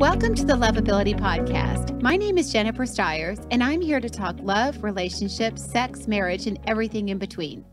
Welcome to the Lovability Podcast. My name is Jennifer Stiers, and I'm here to talk love, relationships, sex, marriage, and everything in between.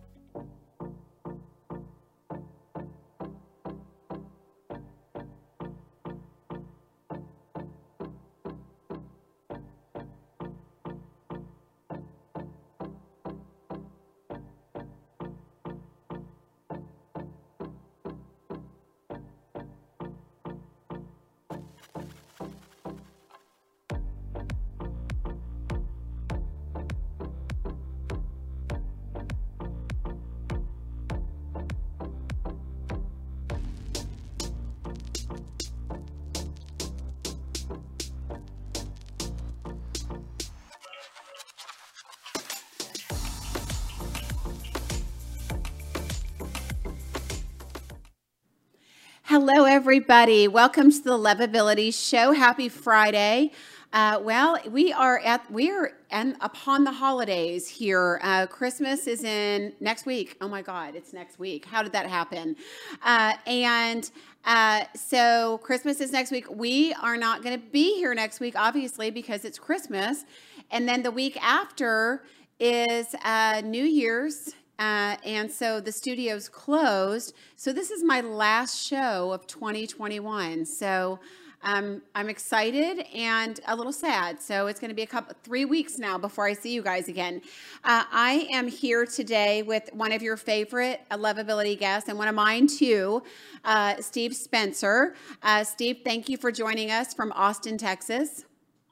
Hello, everybody. Welcome to the Lovability Show. Happy Friday. Uh, well, we are at we are and upon the holidays here. Uh, Christmas is in next week. Oh my God, it's next week. How did that happen? Uh, and uh, so Christmas is next week. We are not going to be here next week, obviously, because it's Christmas. And then the week after is uh, New Year's uh, and so the studio's closed. So this is my last show of 2021. So um, I'm excited and a little sad. So it's going to be a couple, three weeks now before I see you guys again. Uh, I am here today with one of your favorite lovability guests and one of mine too, uh, Steve Spencer. Uh, Steve, thank you for joining us from Austin, Texas.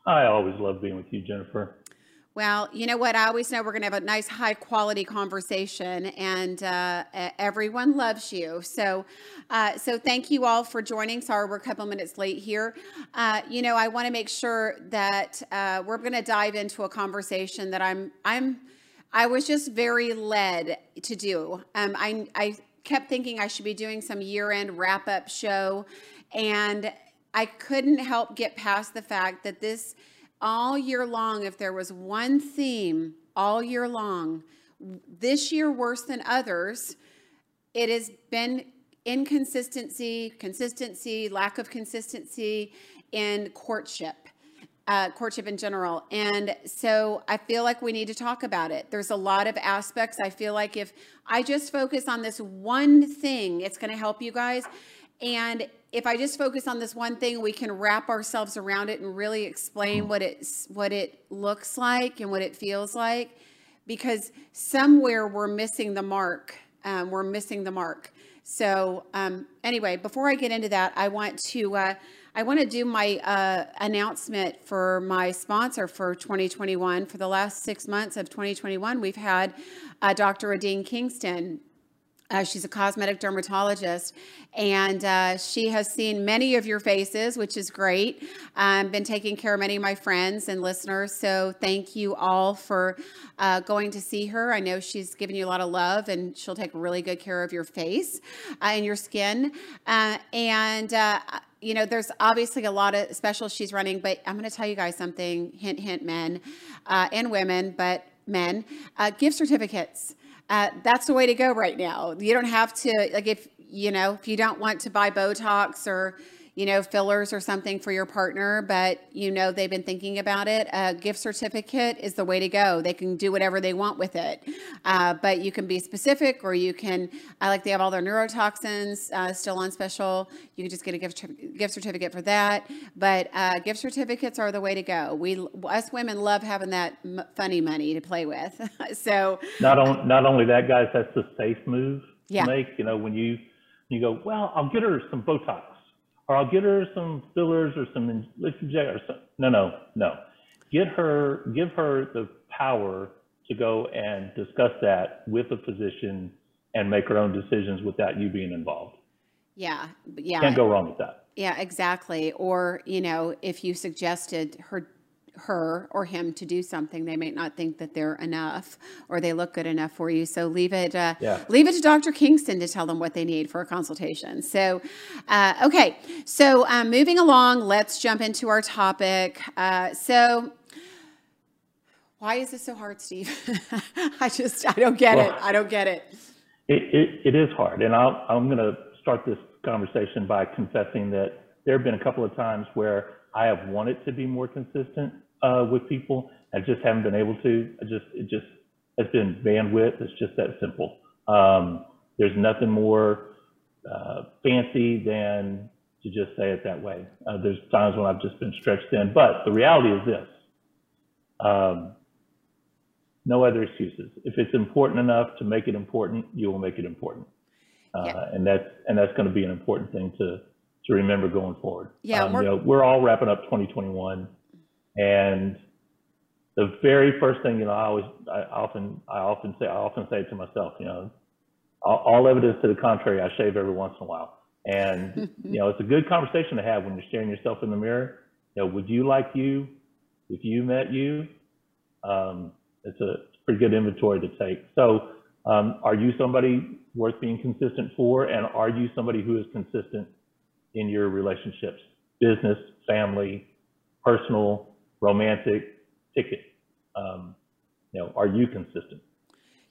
I always love being with you, Jennifer. Well, you know what? I always know we're going to have a nice, high quality conversation, and uh, everyone loves you. So, uh, so thank you all for joining. Sorry, we're a couple minutes late here. Uh, you know, I want to make sure that uh, we're going to dive into a conversation that I'm, I'm, I was just very led to do. Um, I, I kept thinking I should be doing some year-end wrap-up show, and I couldn't help get past the fact that this all year long, if there was one theme all year long, this year worse than others, it has been inconsistency, consistency, lack of consistency in courtship. Uh, courtship in general. And so I feel like we need to talk about it. There's a lot of aspects. I feel like if I just focus on this one thing, it's going to help you guys. And if I just focus on this one thing, we can wrap ourselves around it and really explain what it's what it looks like and what it feels like, because somewhere we're missing the mark. Um, we're missing the mark. So um, anyway, before I get into that, I want to uh, I want to do my uh, announcement for my sponsor for 2021. For the last six months of 2021, we've had uh, Dr. Adine Kingston uh, she's a cosmetic dermatologist, and uh, she has seen many of your faces, which is great. I've um, been taking care of many of my friends and listeners, so thank you all for uh, going to see her. I know she's given you a lot of love, and she'll take really good care of your face uh, and your skin. Uh, and uh, you know, there's obviously a lot of specials she's running, but I'm going to tell you guys something. Hint, hint, men and women, but men, gift certificates. Uh, that's the way to go right now. You don't have to, like, if, you know, if you don't want to buy Botox or, you know, fillers or something for your partner, but you know they've been thinking about it, a gift certificate is the way to go. They can do whatever they want with it, uh, but you can be specific, or you can. I like they have all their neurotoxins uh, still on special. You can just get a gift gift certificate for that. But uh, gift certificates are the way to go. We us women love having that m- funny money to play with. so not on, not only that, guys, that's the safe move yeah. to make. You know, when you you go, well, I'll get her some Botox or I'll get her some fillers or some liquid or some. No, no, no. Get her, give her the power to go and discuss that with a physician and make her own decisions without you being involved. Yeah, yeah. Can't go wrong with that. Yeah, exactly. Or, you know, if you suggested her her or him to do something, they may not think that they're enough or they look good enough for you. So leave it, uh, yeah. leave it to Dr. Kingston to tell them what they need for a consultation. So, uh, okay. So um, moving along, let's jump into our topic. Uh, so why is this so hard, Steve? I just, I don't get well, it. I don't get it. It, it, it is hard. And I'll, I'm going to start this conversation by confessing that there have been a couple of times where I have wanted to be more consistent uh, with people. I just haven't been able to. I just it just has been bandwidth. It's just that simple. Um, there's nothing more uh, fancy than to just say it that way. Uh, there's times when I've just been stretched thin, but the reality is this. Um, no other excuses. If it's important enough to make it important, you will make it important. Uh, yeah. And that's and that's going to be an important thing to to remember going forward. Yeah, um, we're, you know, we're all wrapping up 2021, and the very first thing you know, I always, I often, I often say, I often say to myself, you know, all, all evidence to the contrary, I shave every once in a while, and you know, it's a good conversation to have when you're staring yourself in the mirror. You know, would you like you if you met you? Um, it's a pretty good inventory to take. So, um, are you somebody worth being consistent for, and are you somebody who is consistent in your relationships, business, family, personal, romantic, ticket. Um, you know, are you consistent?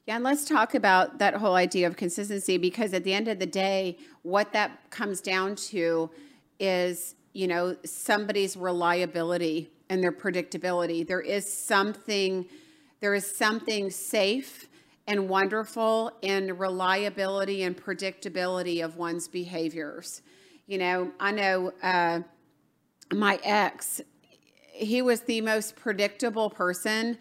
Yeah, and let's talk about that whole idea of consistency because at the end of the day, what that comes down to is, you know, somebody's reliability and their predictability. There is something there is something safe and wonderful in reliability and predictability of one's behaviors. You know, I know uh, my ex, he was the most predictable person.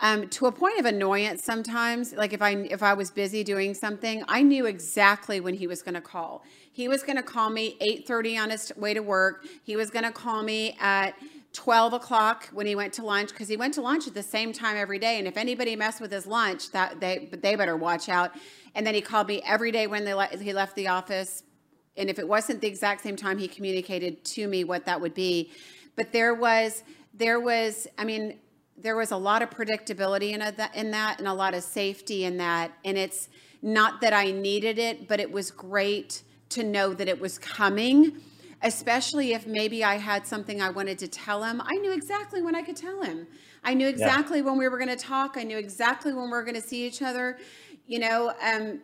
Um, to a point of annoyance sometimes. Like if i if i was busy doing something i knew exactly when he was going to call. He was going to call me 8.30 on his way to work. He was going to call me at 12 o'clock when he went to lunch because he went to lunch at the same time every day and if anybody messed with his lunch that they they better watch out. And then he called me every day when they le- he left the office and if it wasn't the exact same time he communicated to me what that would be but there was there was i mean there was a lot of predictability in, a, in that and a lot of safety in that. And it's not that i needed it but it was great to know that it was coming especially if maybe i had something i wanted to tell him. I knew exactly when i could tell him. I knew exactly yeah. when we were going to talk. I knew exactly when we were going to see each other. You know um,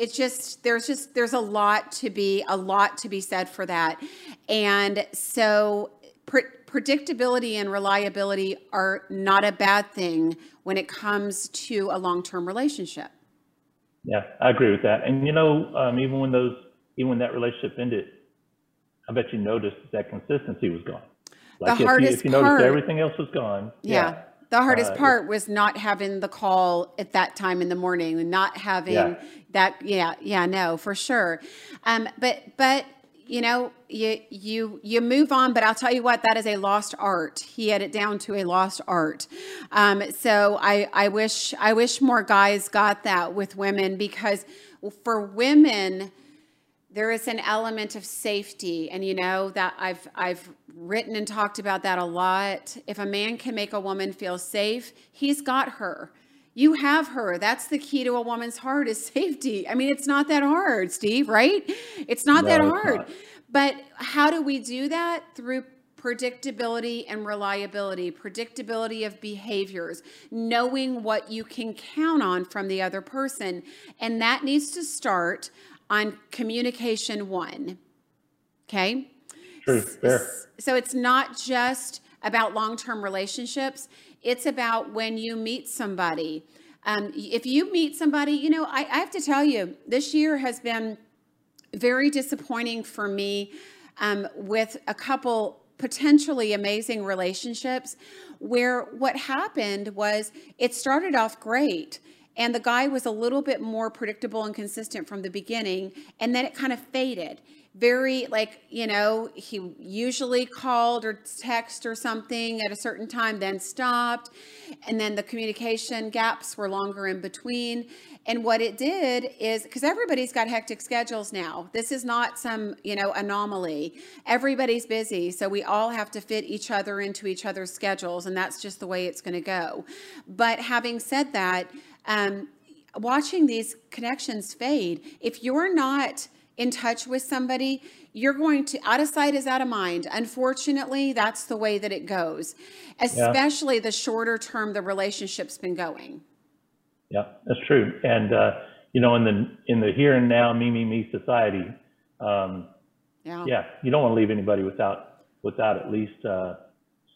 it's just there's just there's a lot to be a lot to be said for that. And so pre- predictability and reliability are not a bad thing when it comes to a long-term relationship. Yeah i agree with that. And you know um, even when those even when that relationship ended i bet you noticed that consistency was gone. Like the if hardest you, if you part, noticed everything else was gone yeah, yeah the hardest uh, part was not having the call at that time in the morning, and not having yeah. that. Yeah, yeah, no, for sure. Um, but but you know, you you you move on. But I'll tell you what, that is a lost art. He had it down to a lost art. Um, so I I wish I wish more guys got that with women because for women there is an element of safety and you know that I've I've written and talked about that a lot. If a man can make a woman feel safe, he's got her. You have her. That's the key to a woman's heart is safety. I mean, it's not that hard, Steve, right? It's not no, that hard. Not. But how do we do that? Through predictability and reliability, predictability of behaviors, knowing what you can count on from the other person. And that needs to start on communication one. Okay? True, fair. So it's not just about long term relationships, it's about when you meet somebody. Um, if you meet somebody, you know, I, I have to tell you, this year has been very disappointing for me um, with a couple potentially amazing relationships where what happened was it started off great and the guy was a little bit more predictable and consistent from the beginning. And then it kind of faded. Very like, you know, he usually called or text or something at a certain time, then stopped. And then the communication gaps were longer in between. And what it did is because everybody's got hectic schedules now. This is not some, you know, anomaly. Everybody's busy. So we all have to fit each other into each other's schedules. And that's just the way it's going to go. But having said that, um, watching these connections fade, if you're not in touch with somebody, you're going to out of sight is out of mind. Unfortunately, that's the way that it goes, especially yeah. the shorter term the relationship's been going. Yeah, that's true. And uh, you know, in the in the here and now, me me me society, um, Yeah. Yeah. You don't want to leave anybody without without at least uh,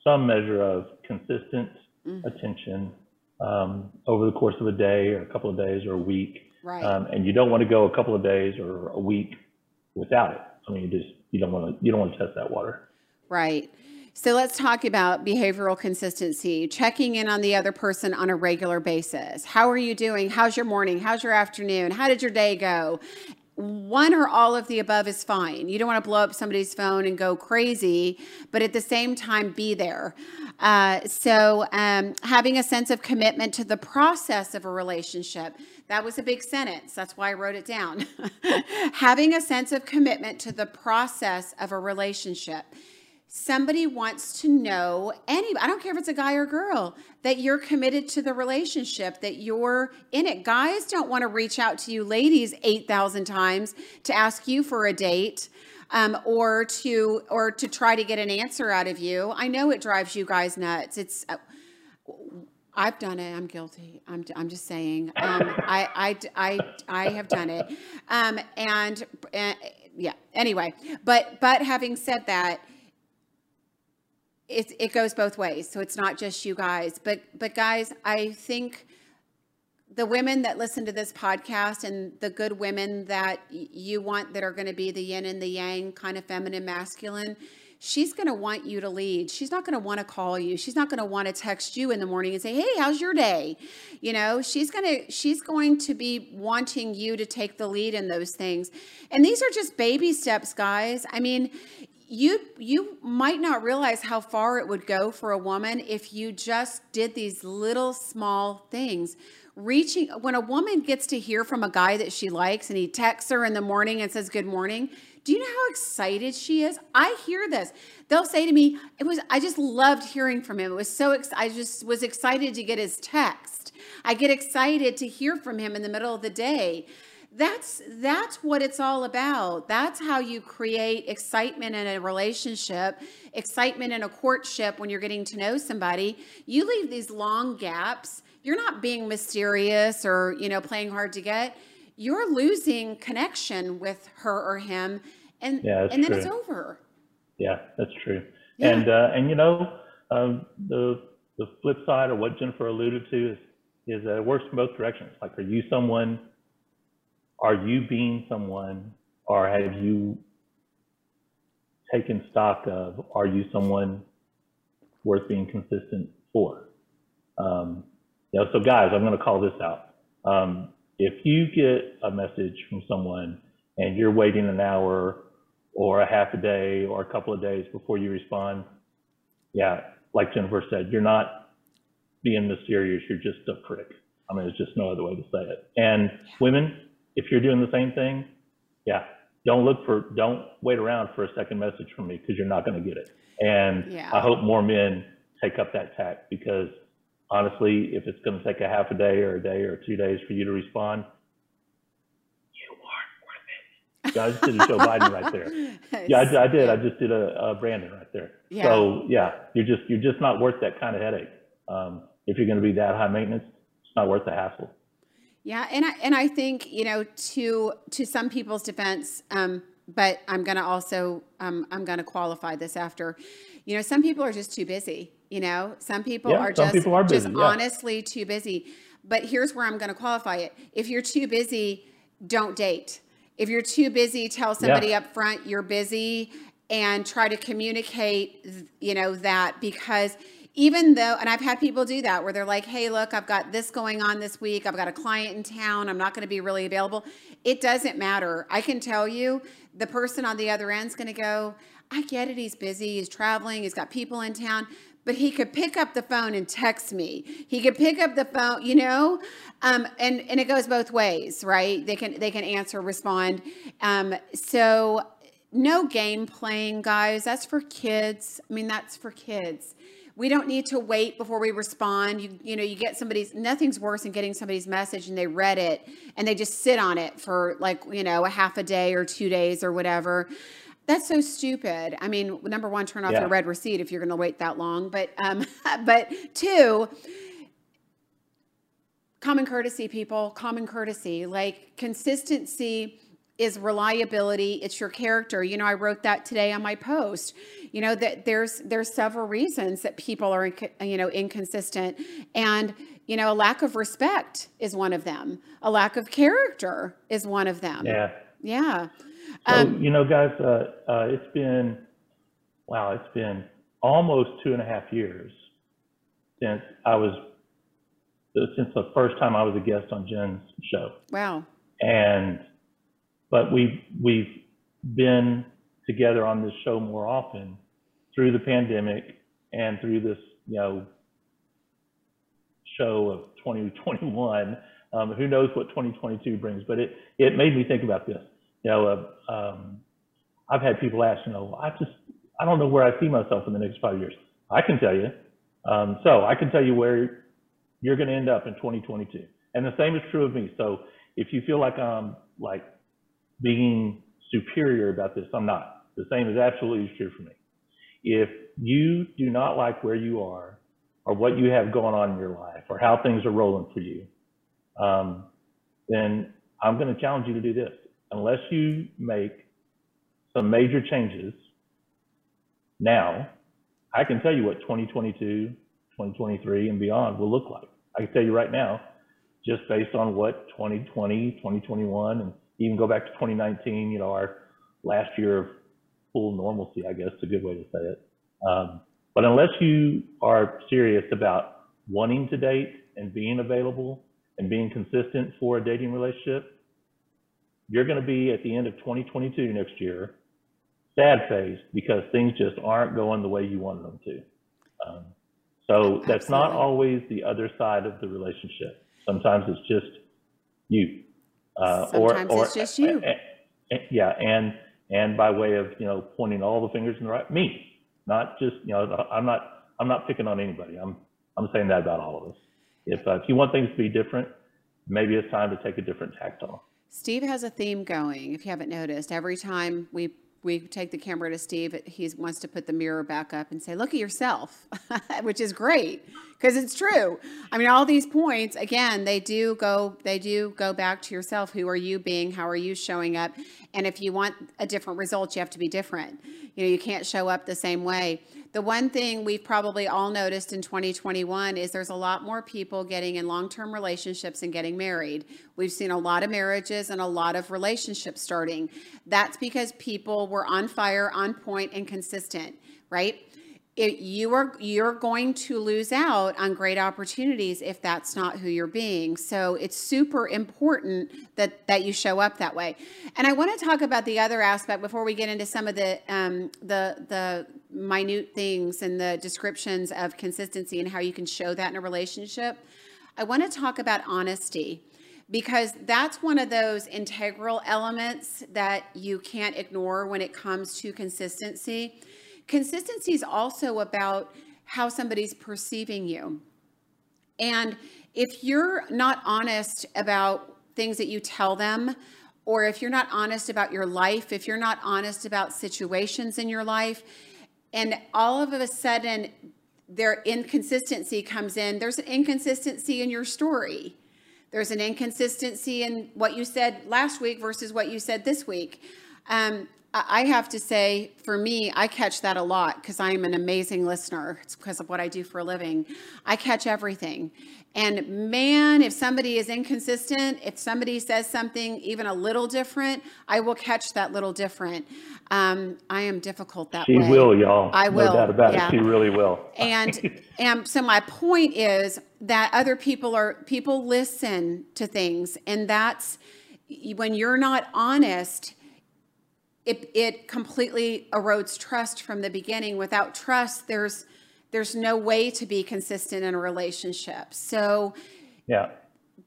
some measure of consistent mm-hmm. attention um, over the course of a day or a couple of days or a week. Right. Um, and you don't want to go a couple of days or a week without it. I mean, you just you don't want to you don't want to test that water. Right. So let's talk about behavioral consistency, checking in on the other person on a regular basis. How are you doing? How's your morning? How's your afternoon? How did your day go? One or all of the above is fine. You don't want to blow up somebody's phone and go crazy, but at the same time, be there. Uh, so, um, having a sense of commitment to the process of a relationship. That was a big sentence. That's why I wrote it down. having a sense of commitment to the process of a relationship somebody wants to know any i don't care if it's a guy or girl that you're committed to the relationship that you're in it guys don't want to reach out to you ladies 8000 times to ask you for a date um, or to or to try to get an answer out of you i know it drives you guys nuts it's uh, I've done it. I'm guilty. I'm, I'm just saying. Um, I, I, I, I have done it. Um, and uh, yeah, anyway, but, but having said that, it, it goes both ways. So it's not just you guys, but but guys, I think the women that listen to this podcast and the good women that you want that are going to be the yin and the yang kind of feminine masculine she's going to want you to lead. She's not going to want to call you. She's not going to want to text you in the morning and say hey how's your day? You know she's going to she's going to be wanting you to take the lead in those things. And these are just baby steps guys. I mean you you might not realize how far it would go for a woman if you just did these little small things reaching when a woman gets to hear from a guy that she likes and he texts her in the morning and says good morning do you know how excited she is? I hear this. They'll say to me it was i just loved hearing from him. It was so ex- i just was excited to get his text. I get excited to hear from him in the middle of the day. That's that's what it's all about. That's how you create excitement in a relationship excitement in a courtship when you're getting to know somebody. You leave these long gaps you're not being mysterious or you know playing hard to get. You're losing connection with her or him and yeah, and then true. it's over. Yeah that's true. Yeah. and uh, and you know um, the the flip side of what jennifer alluded to is is that it works in both directions. Like are you someone? Are you being someone? Or have you taken stock of are you someone worth being consistent for? Um, you know so guys i'm going to call this out um, if you get a message from someone and you're waiting an hour or a half a day or a couple of days before you respond yeah like jennifer said you're not being mysterious you're just a prick i mean there's just no other way to say it and women if you're doing the same thing, yeah, don't look for, don't wait around for a second message from me because you're not going to get it. And yeah. I hope more men take up that tack because honestly, if it's going to take a half a day or a day or two days for you to respond, you aren't worth it. Yeah, I just did a Joe Biden right there. Yeah, I, I, did. I just did a, a Brandon right there. Yeah. So yeah, you're just you're just not worth that kind of headache. Um, if you're going to be that high maintenance, it's not worth the hassle. Yeah, and I and I think you know to to some people's defense, um, but I'm going to also um, I'm going to qualify this after. You know, some people are just too busy. You know, some people yeah, are some just people are busy, just yeah. honestly too busy. But here's where I'm going to qualify it. If you're too busy, don't date. If you're too busy, tell somebody yeah. up front you're busy and try to communicate. You know that because even though, and I've had people do that where they're like, hey, look, I've got this going on this week. I've got a client in town. I'm not going to be really available. It doesn't matter. I can tell you the person on the other end's going to go, I get it. He's busy. He's traveling. He's got people in town. But he could pick up the phone and text me. He could pick up the phone, you know, um, and and it goes both ways, right? They can they can answer, respond. Um, so no game playing, guys. That's for kids. I mean, that's for kids we don't need to wait before we respond. You, you know, you get somebody's, nothing's worse than getting somebody's message and they read it and they just sit on it for like, you know, a half a day or two days or whatever. That's so stupid. I mean, number one, turn off yeah. your read receipt if you're going to wait that long. But, um, but two, common courtesy, people, common courtesy, like consistency is reliability. It's your character. You know i wrote that today on my post. You know that there's there's several reasons that people are you know inconsistent and you know a lack of respect is one of them. A lack of character is one of them. Yeah. Yeah so, um, you know guys uh, uh, it's been wow it's been almost two and a half years since i was since the first time i was a guest on jen's show. Wow. And but we've we've been together on this show more often through the pandemic and through this you know show of 2021 um, who knows what 2022 brings but it it made me think about this you know uh, um, i've had people ask you know i just i don't know where i see myself in the next five years i can tell you um, so i can tell you where you're going to end up in 2022 and the same is true of me so if you feel like i'm like being superior about this. I'm not. The same is absolutely true for me. If you do not like where you are or what you have going on in your life or how things are rolling for you, um, then I'm going to challenge you to do this. Unless you make some major changes now, I can tell you what 2022, 2023, and beyond will look like. I can tell you right now, just based on what 2020, 2021, and even go back to 2019, you know, our last year of full normalcy, I guess is a good way to say it. Um, but unless you are serious about wanting to date and being available and being consistent for a dating relationship, you're going to be at the end of 2022 next year, sad face because things just aren't going the way you wanted them to. Um, so that's not always the other side of the relationship. Sometimes it's just you. Uh, Sometimes or, or, it's just you. yeah, and and by way of you know pointing all the fingers in the right me, not just you know I'm not I'm not picking on anybody. I'm I'm saying that about all of us. If uh, if you want things to be different, maybe it's time to take a different tact on. Steve has a theme going. If you haven't noticed, every time we we take the camera to Steve, he wants to put the mirror back up and say, "Look at yourself," which is great because it's true. I mean, all these points again, they do go they do go back to yourself. Who are you being? How are you showing up? And if you want a different result, you have to be different. You know, you can't show up the same way. The one thing we've probably all noticed in 2021 is there's a lot more people getting in long term relationships and getting married. We've seen a lot of marriages and a lot of relationships starting. That's because people were on fire, on point, and consistent, right? it, you are you're going to lose out on great opportunities if that's not who you're being so it's super important that that you show up that way and i want to talk about the other aspect before we get into some of the um, the the minute things and the descriptions of consistency and how you can show that in a relationship i want to talk about honesty because that's one of those integral elements that you can't ignore when it comes to consistency Consistency is also about how somebody's perceiving you. And if you're not honest about things that you tell them, or if you're not honest about your life, if you're not honest about situations in your life, and all of a sudden their inconsistency comes in, there's an inconsistency in your story. There's an inconsistency in what you said last week versus what you said this week. Um, I have to say, for me, I catch that a lot because I'm an amazing listener. It's because of what I do for a living. I catch everything. And man, if somebody is inconsistent, if somebody says something even a little different, I will catch that little different. Um, I am difficult that she way. She will, y'all. I will. No doubt about yeah. it. She really will. and and so my point is that other people are people listen to things, and that's when you're not honest it, it completely erodes trust from the beginning. Without trust, there's there's no way to be consistent in a relationship. So yeah.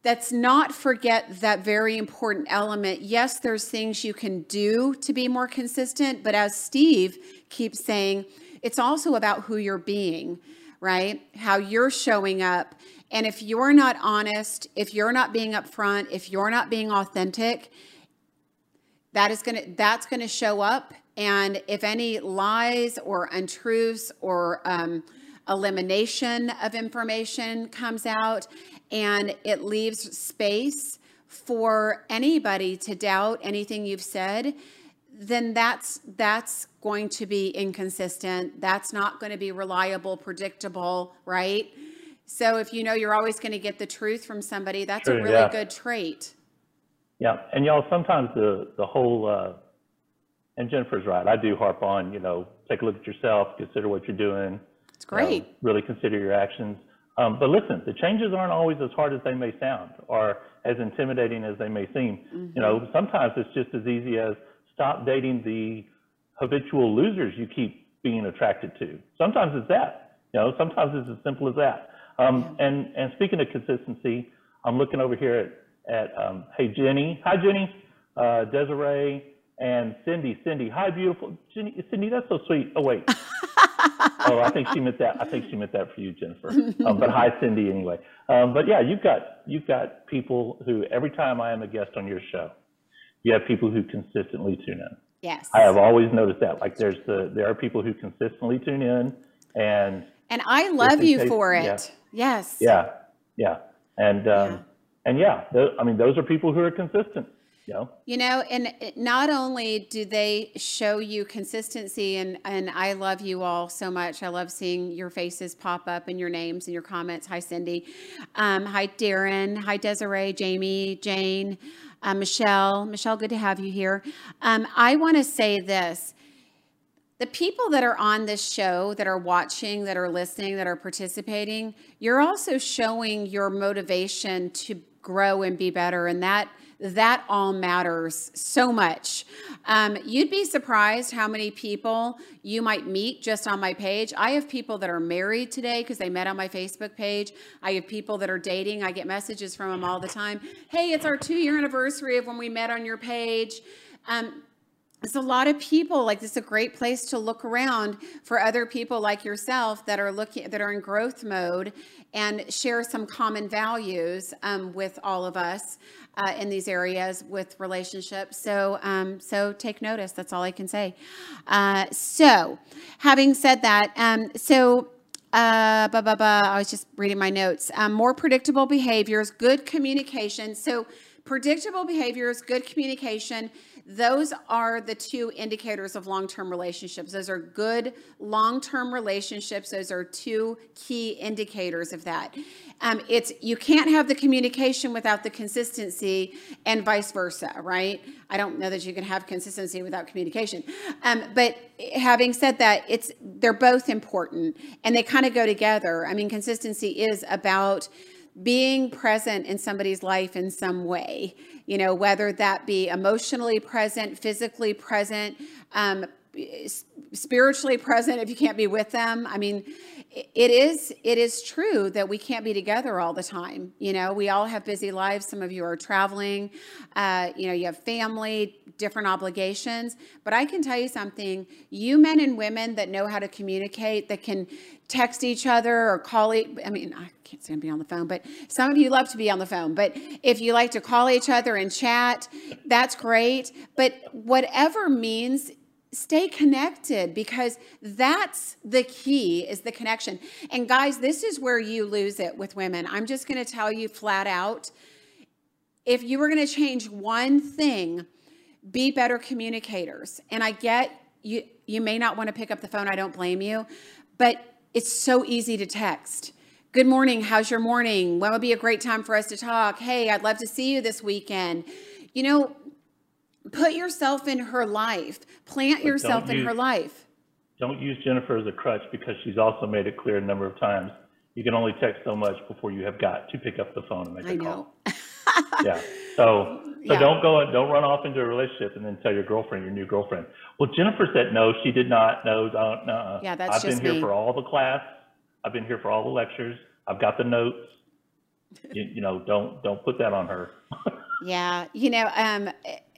Let's not forget that very important element. Yes, there's things you can do to be more consistent, but as Steve keeps saying, it's also about who you're being, right? How you're showing up. And if you're not honest, if you're not being upfront, if you're not being authentic, that is going to that's going to show up and if any lies or untruths or um, elimination of information comes out and it leaves space for anybody to doubt anything you've said, then that's that's going to be inconsistent. That's not going to be reliable, predictable, right? So if you know you're always going to get the truth from somebody, that's True, a really yeah. good trait. Yeah, and y'all sometimes the the whole uh, and Jennifer's right. I do harp on, you know, take a look at yourself, consider what you're doing. It's great. Really consider your actions. Um, but listen, the changes aren't always as hard as they may sound or as intimidating as they may seem. Mm-hmm. You know, sometimes it's just as easy as stop dating the habitual losers you keep being attracted to. Sometimes it's that. You know, sometimes it's as simple as that. Um, yeah. And and speaking of consistency, I'm looking over here at at um, hey Jenny, hi Jenny, uh, Desiree, and Cindy. Cindy, hi beautiful Jenny. Cindy, that's so sweet. Oh wait. oh, I think she meant that. I think she meant that for you, Jennifer. Um, but hi, Cindy, anyway. Um, but yeah, you've got you've got people who every time I am a guest on your show, you have people who consistently tune in. Yes. I have always noticed that. Like there's the there are people who consistently tune in and And I love you for it. Yeah. Yes. Yeah. Yeah. And um. And yeah, th- I mean those are people who are consistent. You know? you know, and not only do they show you consistency, and and I love you all so much. I love seeing your faces pop up and your names and your comments. Hi, Cindy. Um, hi, Darren. Hi, Desiree, Jamie, Jane uh, Michelle. Michelle, good to have you here. Um, I want to say this. The people that are on this show, that are watching, that are listening, that are participating, you're also showing your motivation to grow and be better. And that that all matters so much. Um, you'd be surprised how many people you might meet just on my page. I have people that are married today because they met on my Facebook page. I have people that are dating. I get messages from them all the time. Hey, it's our two year anniversary of when we met on your page. Um, it's a lot of people like this is a great place to look around for other people like yourself that are looking that are in growth mode and share some common values um, with all of us uh, in these areas with relationships. So, um, so take notice. That's all I can say. Uh, so, having said that, um, so uh, blah, blah, blah, I was just reading my notes. Um, more predictable behaviors, good communication. So, predictable behaviors, good communication those are the two indicators of long term relationships. Those are good long term relationships. Those are two key indicators of that. Um, it's you can't have the communication without the consistency, and vice versa, right? I don't know that you can have consistency without communication. Um, but having said that, it's they're both important, and they kind of go together. I mean, consistency is about being present in somebody's life in some way, you know, whether that be emotionally present, physically present, um, spiritually present if you can't be with them. I mean, it is it is true that we can't be together all the time. You know, we all have busy lives. Some of you are traveling. Uh, you know, you have family, different obligations. But I can tell you something: you men and women that know how to communicate, that can text each other or call. I mean, I can't stand being on the phone, but some of you love to be on the phone. But if you like to call each other and chat, that's great. But whatever means stay connected because that's the key is the connection. And guys this is where you lose it with women. I'm just going to tell you flat out if you were going to change one thing be better communicators. And i get you you may not want to pick up the phone i don't blame you but it's so easy to text. Good morning how's your morning? When would be a great time for us to talk. Hey i'd love to see you this weekend. You know Put yourself in her life. Plant but yourself in use, her life. Don't use Jennifer as a crutch because she's also made it clear a number of times you can only text so much before you have got to pick up the phone and make I a know. call. yeah. So so yeah. don't go and don't run off into a relationship and then tell your girlfriend your new girlfriend. Well, Jennifer said no, she did not. No, don't. Yeah, that's I've just been me. here for all the class. I've been here for all the lectures. I've got the notes. you, you know, don't don't put that on her. yeah, you know, um,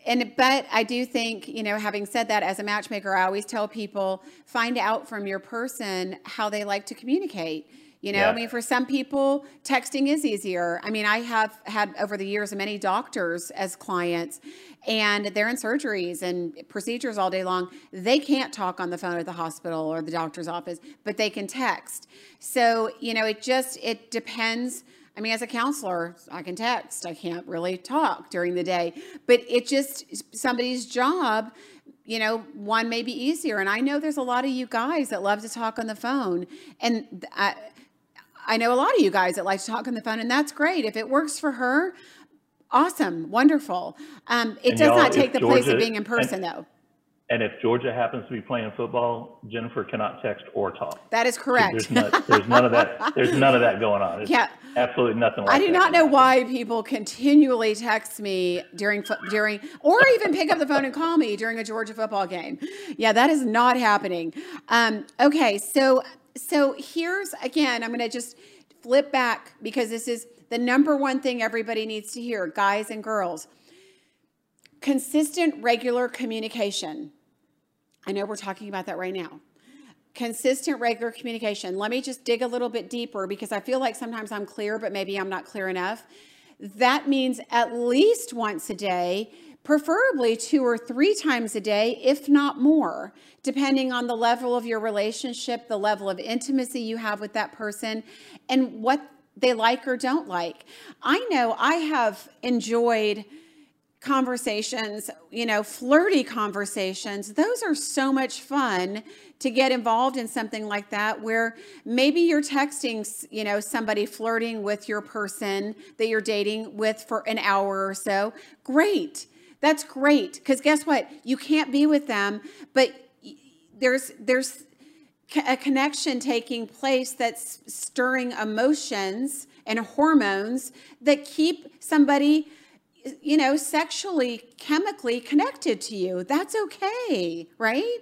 and but I do think, you know, having said that, as a matchmaker, I always tell people find out from your person how they like to communicate. You know, yeah. I mean, for some people, texting is easier. I mean, I have had over the years many doctors as clients, and they're in surgeries and procedures all day long. They can't talk on the phone at the hospital or the doctor's office, but they can text. So, you know, it just it depends I mean, as a counselor, I can text. I can't really talk during the day, but it just somebody's job. You know, one may be easier, and I know there's a lot of you guys that love to talk on the phone, and I, I know a lot of you guys that like to talk on the phone, and that's great. If it works for her, awesome, wonderful. Um, it And does not take the place of being in person, though. And if Georgia happens to be playing football, Jennifer cannot text or talk. That is correct. There's, no, there's none of that. There's none of that going on. It's Yeah. Absolutely nothing like I do that not know why people continually text me during during or even pick up the phone and call me during a Georgia football game. Yeah, that is not happening. Um, okay, so so here's again. I'm going to just flip back because this is the number one thing everybody needs to hear, guys and girls. Consistent, regular communication. I know we're talking about that right now consistent regular communication. Let me just dig a little bit deeper because i feel like sometimes i'm clear but maybe i'm not clear enough. That means at least once a day preferably two or three times a day if not more depending on the level of your relationship the level of intimacy you have with that person and what they like or don't like. I know i have enjoyed conversations, you know, flirty conversations, those are so much fun to get involved in something like that where maybe you're texting, you know, somebody flirting with your person that you're dating with for an hour or so. Great. That's great because guess what? You can't be with them, but there's there's a connection taking place that's stirring emotions and hormones that keep somebody you know, sexually, chemically connected to you. That's okay, right?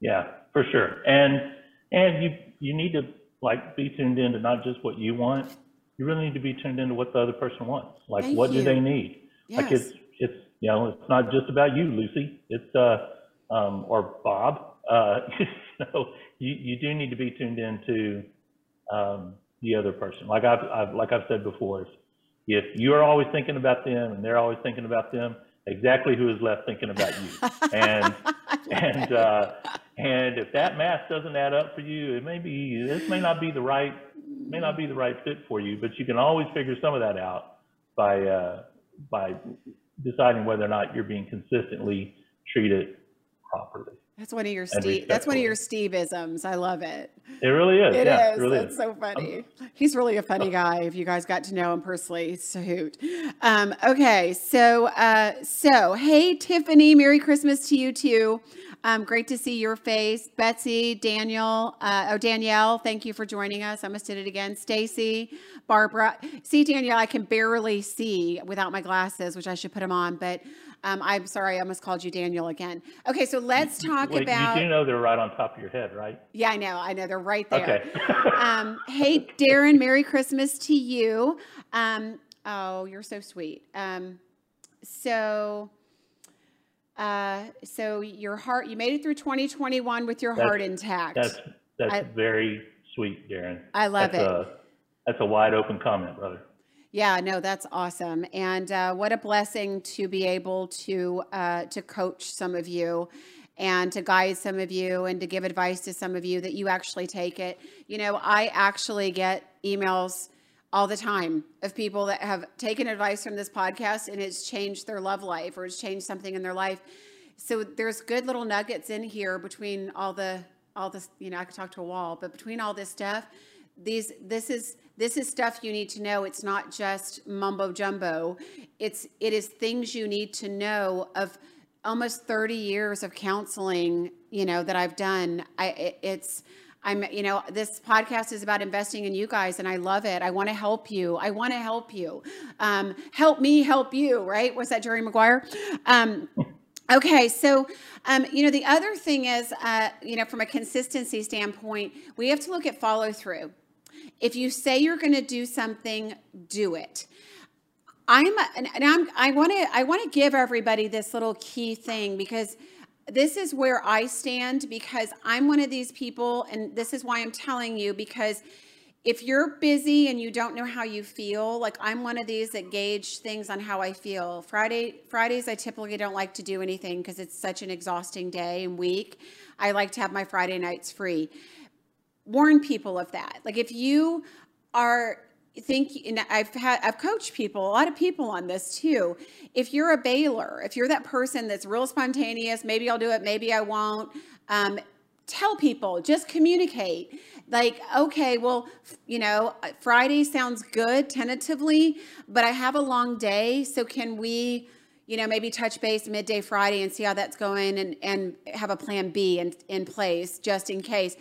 Yeah, for sure. And and you you need to like be tuned into not just what you want. You really need to be tuned into what the other person wants. Like Thank what you. do they need? Like it's it's you know it's not just about you, Lucy. It's uh um or Bob. Uh, you know you you do need to be tuned into um the other person. Like I've, I've like I've said before, if, if you are always thinking about them and they're always thinking about them, exactly who is left thinking about you. and and uh, and if that math doesn't add up for you, it may be this may not be the right may not be the right fit for you, but you can always figure some of that out by uh, by deciding whether or not you're being consistently treated properly. That's one of your Steve. That's one of your Steve-isms. I love it. It really is. It yeah, is. It really That's is. so funny. He's really a funny guy. If you guys got to know him personally, he's a hoot. Um, okay, so uh, so hey Tiffany, Merry Christmas to you too. Um, great to see your face, Betsy, Daniel, uh, oh Danielle. Thank you for joining us. I almost did it again. Stacy, Barbara. See Danielle, I can barely see without my glasses, which I should put them on, but. Um, I'm sorry, I almost called you Daniel again. Okay, so let's talk Wait, about. you do know they're right on top of your head, right? Yeah, I know. I know. They're right there. Okay. um, hey, Darren, Merry Christmas to you. Um, oh, you're so sweet. Um, so, uh, so your heart, you made it through 2021 with your That's- heart intact. That's that's I- very sweet, Darren. I love that's it. A, that's a wide open comment, brother. Yeah, no, that's awesome, and uh, what a blessing to be able to uh, to coach some of you, and to guide some of you, and to give advice to some of you that you actually take it. You know, I actually get emails all the time of people that have taken advice from this podcast and it's changed their love life or it's changed something in their life. So there's good little nuggets in here between all the all this. You know, I could talk to a wall, but between all this stuff these this is this is stuff you need to know. It's not just mumbo jumbo. It's it is things you need to know of almost 30 years of counseling you know that i've done. I it, it's i'm you know this podcast is about investing in you guys and i love it. I want to help you. I want to help you. Um, help me help you right? Was that jerry maguire? Um, Okay, so um, you know the other thing is, uh, you know, from a consistency standpoint, we have to look at follow through. If you say you're going to do something, do it. I'm and I'm I want to I want to give everybody this little key thing because this is where I stand because I'm one of these people and this is why I'm telling you because if you're busy and you don't know how you feel, like I'm one of these that gauge things on how I feel. Friday Fridays I typically don't like to do anything because it's such an exhausting day and week. I like to have my Friday nights free. Warn people of that. Like if you are think and I've had I've coached people, a lot of people on this too. If you're a bailer, if you're that person that's real spontaneous, maybe I'll do it, maybe I won't. Um, tell people, just communicate. Like, okay, well, you know, Friday sounds good tentatively, but I have a long day, so can we? you know, maybe touch base midday Friday and see how that's going and, and have a plan B in, in place just in case.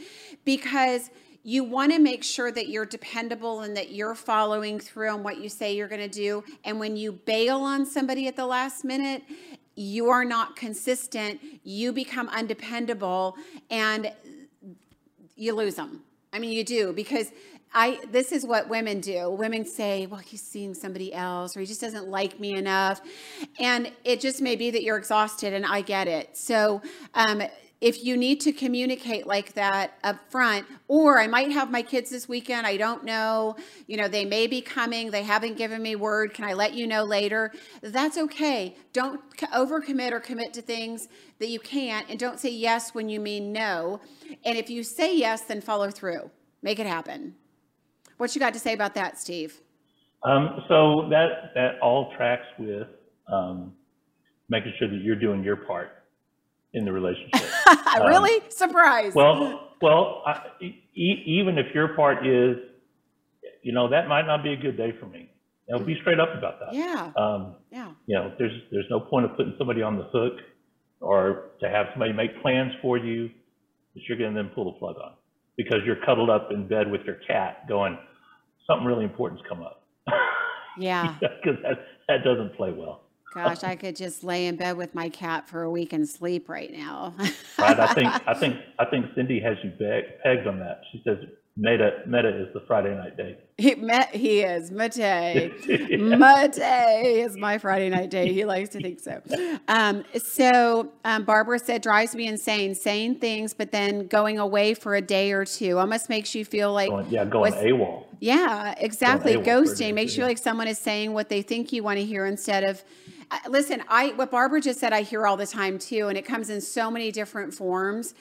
Because you want to make sure that you're dependable and that you're following through on what you say you're going to do. And when you bail on somebody at the last minute, you are not consistent, you become undependable, and you lose them. I mean, you do because I this is what women do. Women say, "Well, he's seeing somebody else or he just doesn't like me enough." And it just may be that you're exhausted and I get it. So, um, if you need to communicate like that up front, or I might have my kids this weekend, I don't know, you know, they may be coming, they haven't given me word, can I let you know later? That's okay. Don't overcommit or commit to things that you can't, and don't say yes when you mean no. And if you say yes, then follow through, make it happen. What you got to say about that, Steve? Um, so that that all tracks with um, making sure that you're doing your part in the relationship. really? Um, Surprise. Well, well, I, e- even if your part is, you know, that might not be a good day for me. You know, be straight up about that. Yeah. Um, yeah. You know, there's there's no point of putting somebody on the hook or to have somebody make plans for you that you're going to then pull the plug on because you're cuddled up in bed with your cat going, something really important's come up. Yeah. Because that, that doesn't play well. Gosh, I could just lay in bed with my cat for a week and sleep right now. right. I think I think I think Cindy has you pegged on that. She says Meta Meta is the Friday night day. He met he is Mate. yeah. Mate is my Friday night day. He likes to think so. Um, so um, Barbara said drives me insane saying things, but then going away for a day or two almost makes you feel like going, yeah going was, AWOL. Yeah, exactly. Ghosting makes you feel like someone is saying what they think you want to hear instead of listen. I what Barbara just said I hear all the time too, and it comes in so many different forms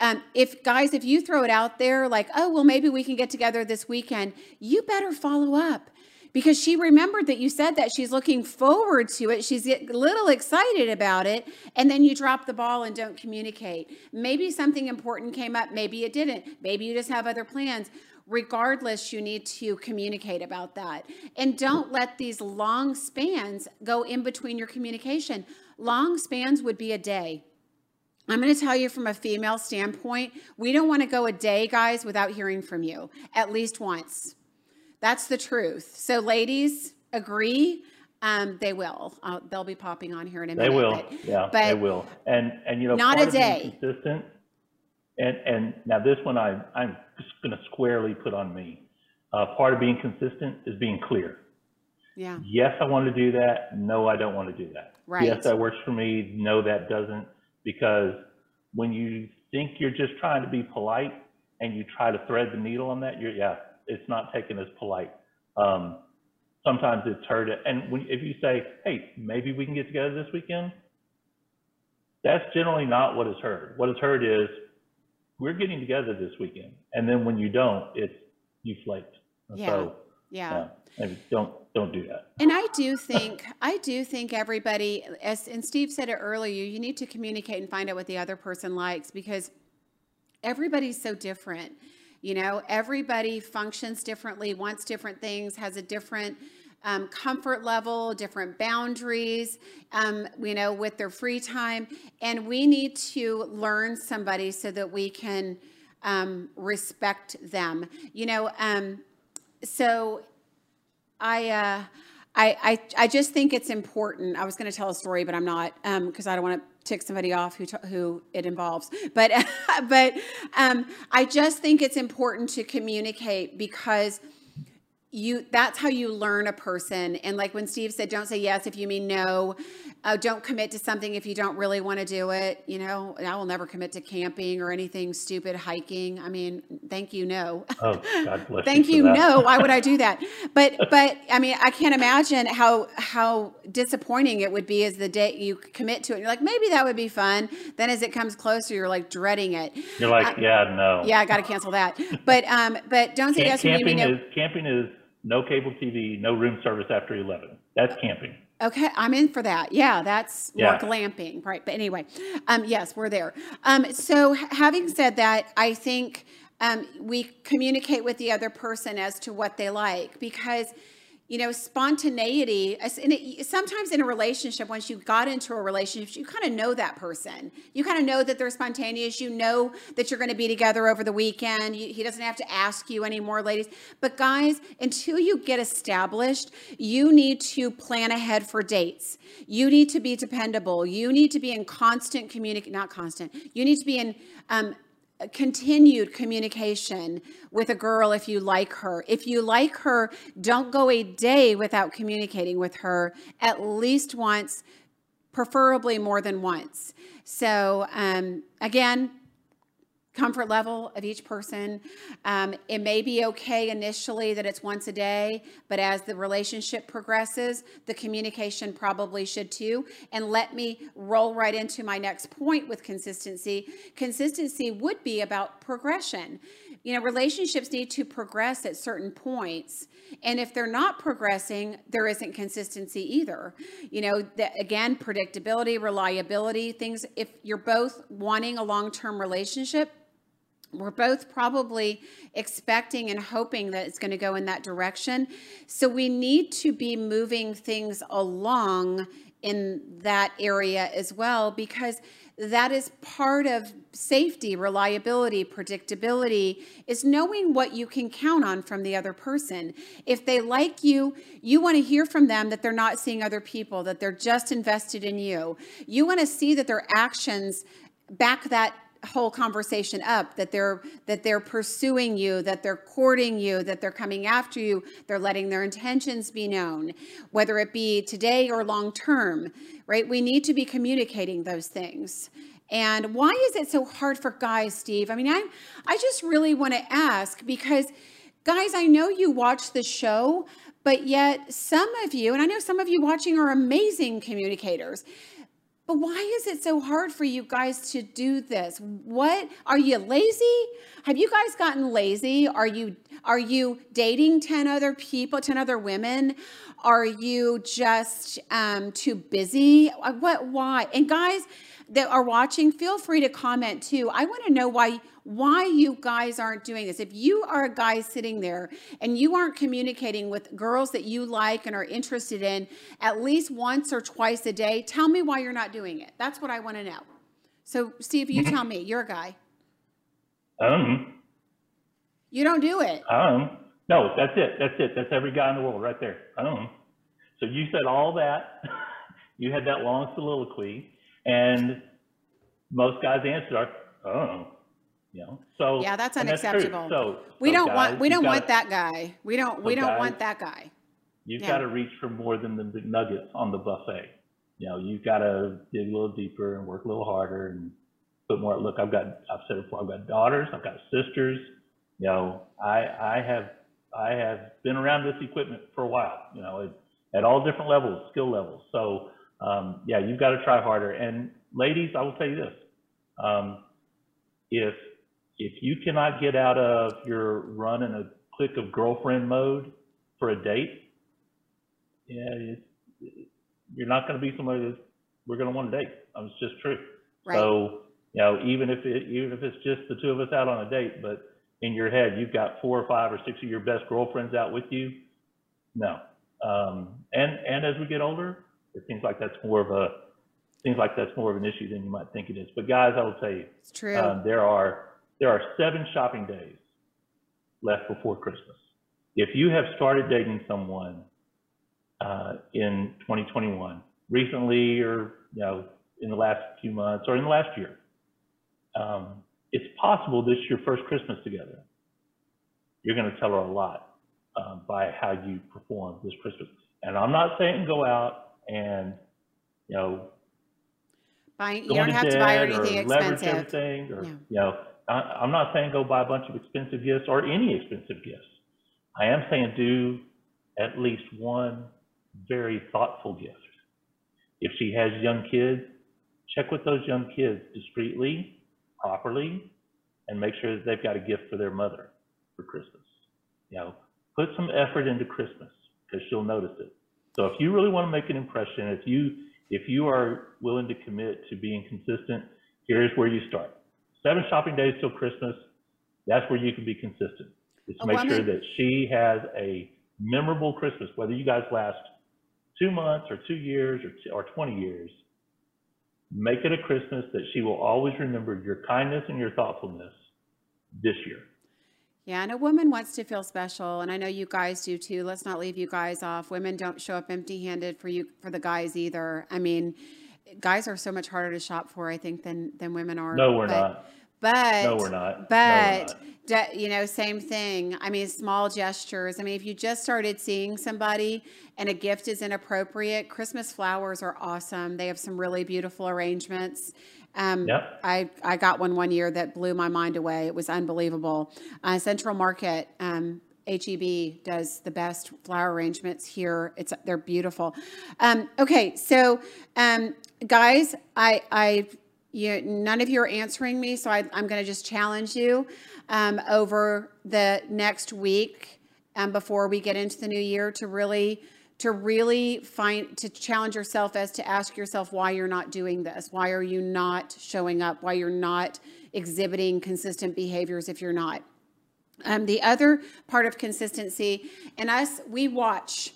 um, if guys, if you throw it out there like, oh, well, maybe we can get together this weekend, you better follow up because she remembered that you said that she's looking forward to it. She's a little excited about it. And then you drop the ball and don't communicate. Maybe something important came up. Maybe it didn't. Maybe you just have other plans. Regardless, you need to communicate about that. And don't let these long spans go in between your communication. Long spans would be a day I'm going to tell you from a female standpoint, we don't want to go a day, guys, without hearing from you at least once. That's the truth. So, ladies, agree. Um, they will. Uh, they'll be popping on here in a minute. They will. But, yeah, but they will. And and you know, not a day. consistent. And and now this one, I I'm just going to squarely put on me. Uh, part of being consistent is being clear. Yeah. Yes, I want to do that. No, I don't want to do that. Right. Yes, that works for me. No, that doesn't because when you think you're just trying to be polite and you try to thread the needle on that, you're yeah, it's not taken as polite. Um, sometimes it's heard, and when, if you say, "Hey, maybe we can get together this weekend," that's generally not what is heard. What is heard is, "We're getting together this weekend," and then when you don't, it's you flaked. Yeah. So, yeah. yeah don't don't do that. And I do think I do think everybody as and Steve said it earlier, you need to communicate and find out what the other person likes because everybody's so different. You know, everybody functions differently, wants different things, has a different um, comfort level, different boundaries, um, you know, with their free time. And we need to learn somebody so that we can um, respect them. You know, um, so I, uh, I, I, I just think it's important. I was going to tell a story, but I'm not because um, I don't want to tick somebody off who, who it involves. But, but um, I just think it's important to communicate because you that's how you learn a person. And like when Steve said, don't say yes if you mean no uh, don't commit to something if you don't really want to do it. You know, I will never commit to camping or anything stupid, hiking. I mean, thank you, no. Oh, God bless thank you, you no. Why would I do that? But, but I mean, I can't imagine how how disappointing it would be as the day you commit to it. You're like, maybe that would be fun. Then as it comes closer, you're like dreading it. You're like, uh, yeah, no. Yeah, I got to cancel that. But um, but don't say yes camping when you is camping is no cable TV, no room service after 11. That's camping. Okay, I'm in for that. Yeah, that's yeah. more glamping, right? But anyway, um, yes, we're there. Um, so, having said that, I think um, we communicate with the other person as to what they like because you know spontaneity sometimes in a relationship once you got into a relationship you kind of know that person. You kind of know that they're spontaneous. You know that you're going to be together over the weekend. You, he doesn't have to ask you anymore ladies. But guys until you get established you need to plan ahead for dates. You need to be dependable. You need to be in constant communication not constant. You need to be in um, continued communication with a girl if you like her. If you like her, don't go a day without communicating with her at least once, preferably more than once. So, um, again, comfort level of each person. Um, it may be okay initially that it's once a day, but as the relationship progresses, the communication probably should too. And let me roll right into my next point with consistency. Consistency would be about progression. You know, relationships need to progress at certain points. And if they're not progressing, there isn't consistency either. You know, the, again, predictability, reliability, things, if you're both wanting a long term relationship, we're both probably expecting and hoping that it's going to go in that direction. So we need to be moving things along in that area as well because that is part of safety, reliability, predictability is knowing what you can count on from the other person. If they like you, you want to hear from them that they're not seeing other people, that they're just invested in you. You want to see that their actions back that whole conversation up that they're that they're pursuing you that they're courting you that they're coming after you they're letting their intentions be known whether it be today or long term right? We need to be communicating those things. And why is it so hard for guys steve? I mean i i just really want to ask because guys i know you watch the show but yet some of you and i know some of you watching are amazing communicators but why is it so hard for you guys to do this? What are you lazy? Have you guys gotten lazy? Are you are you dating 10 other people, 10 other women? Are you just um, too busy? What why? And guys that are watching, feel free to comment too. I want to know why why you guys aren't doing this. If you are a guy sitting there and you aren't communicating with girls that you like and are interested in at least once or twice a day, tell me why you're not doing it. That's what I want to know. So, Steve, you tell me. You're a guy. Um. You don't do it. Um. No, that's it. That's it. That's every guy in the world right there. Um. So you said all that. you had that long soliloquy, and most guys answered, "Oh, you know, so yeah, that's unacceptable. That's so we so don't guys, want we don't want that guy. We don't we don't guys, want that guy. You've yeah. got to reach for more than the nuggets on the buffet. You know, you've got to dig a little deeper and work a little harder and put more. Look, I've got I've said before. I've got daughters. I've got sisters. You know, I I have I have been around this equipment for a while. You know, at, at all different levels, skill levels. So um, yeah, you've got to try harder. And ladies, I will tell you this: um, if if you cannot get out of your run in a click of girlfriend mode for a date, yeah, you're not going to be somebody that we're going to want to date. It's just true. Right. So, you know, even if it, even if it's just the two of us out on a date, but in your head you've got four or five or six of your best girlfriends out with you, no. Um, and and as we get older, it seems like that's more of a seems like that's more of an issue than you might think it is. But guys, I will tell you, it's true. Um, there are there are seven shopping days left before Christmas. If you have started dating someone uh, in 2021, recently or you know in the last few months or in the last year, um, it's possible this is your first Christmas together. You're going to tell her a lot uh, by how you perform this Christmas. And I'm not saying go out and you know Buying, you don't have to buy anything expensive. Everything or, yeah. You know, I, I'm not saying go buy a bunch of expensive gifts or any expensive gifts. I am saying do at least one very thoughtful gift. If she has young kids, check with those young kids discreetly, properly, and make sure that they've got a gift for their mother for Christmas. You know, put some effort into Christmas because she'll notice it. So if you really want to make an impression, if you if you are willing to commit to being consistent, here's where you start. Seven shopping days till Christmas. That's where you can be consistent. Just oh, make woman, sure that she has a memorable Christmas, whether you guys last two months or two years or, two, or 20 years. Make it a Christmas that she will always remember your kindness and your thoughtfulness this year. Yeah, and a woman wants to feel special, and I know you guys do too. Let's not leave you guys off. Women don't show up empty-handed for you for the guys either. I mean, guys are so much harder to shop for, I think, than than women are. No, we're but, not. But no, we're not. But no, we're not. you know, same thing. I mean, small gestures. I mean, if you just started seeing somebody and a gift is inappropriate, Christmas flowers are awesome. They have some really beautiful arrangements. Um, yep. I, I got one one year that blew my mind away. It was unbelievable. Uh, Central Market, um, HEB does the best flower arrangements here. It's they're beautiful. Um, okay, so um, guys, I I you none of you are answering me, so I, am going to just challenge you um, over the next week um, before we get into the new year to really to really find to challenge yourself as to ask yourself why you're not doing this why are you not showing up why you're not exhibiting consistent behaviors if you're not um, the other part of consistency and us we watch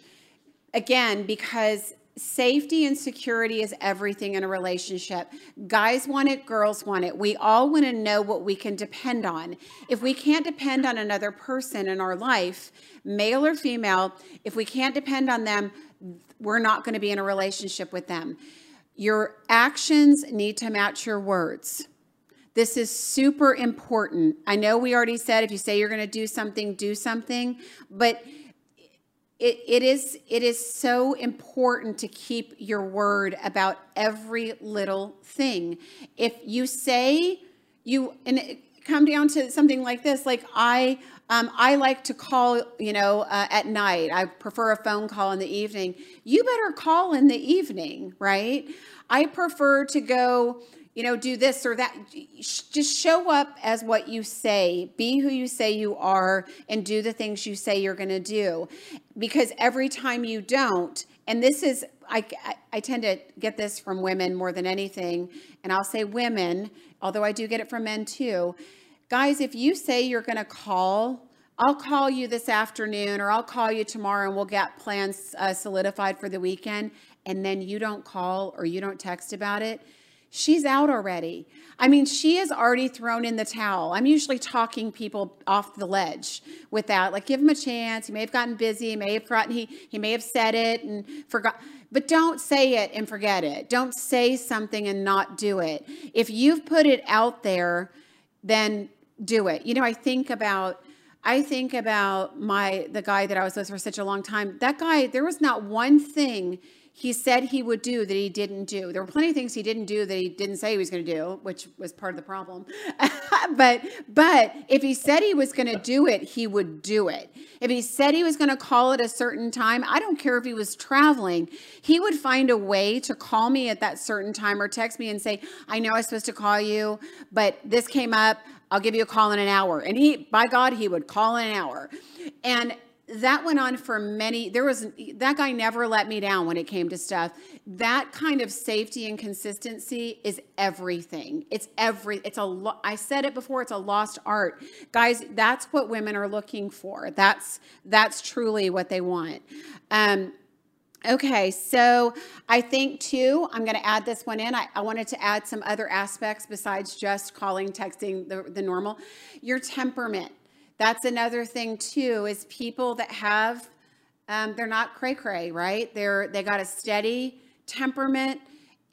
again because safety and security is everything in a relationship. Guys want it, girls want it. We all want to know what we can depend on. If we can't depend on another person in our life, male or female, if we can't depend on them, we're not going to be in a relationship with them. Your actions need to match your words. This is super important. I know we already said if you say you're going to do something, do something, but it, it is it is so important to keep your word about every little thing. If you say you and come down to something like this, like I um, I like to call, you know, uh, at night. I prefer a phone call in the evening. You better call in the evening, right? I prefer to go, you know, do this or that. Just show up as what you say. Be who you say you are and do the things you say you're going to do. Because every time you don't, and this is, I, I tend to get this from women more than anything, and I'll say women, although I do get it from men too Guys, if you say you're going to call, I'll call you this afternoon or I'll call you tomorrow and we'll get plans uh, solidified for the weekend, and then you don't call or you don't text about it, she's out already. I mean, she has already thrown in the towel. I'm usually talking people off the ledge with that. Like, give him a chance. He may have gotten busy. He may have forgotten. He, he may have said it and forgot. But don't say it and forget it. Don't say something and not do it. If you've put it out there, then do it. You know, I think about I think about my the guy that I was with for such a long time. That guy, there was not one thing he said he would do that he didn't do. There were plenty of things he didn't do that he didn't say he was going to do, which was part of the problem. but but if he said he was going to do it, he would do it. If he said he was going to call at a certain time, I don't care if he was traveling, he would find a way to call me at that certain time or text me and say, "I know I was supposed to call you, but this came up. I'll give you a call in an hour. And he, by God, he would call in an hour. And that went on for many there was that guy never let me down when it came to stuff that kind of safety and consistency is everything it's every it's a i said it before it's a lost art guys that's what women are looking for that's that's truly what they want um Okay, so I think too, I'm going to add this one in. I, I, wanted to add some other aspects besides just calling, texting, the, the normal. Your temperament. That's another thing too, is people that have, um, they're not cray cray, right? They're, they got a steady temperament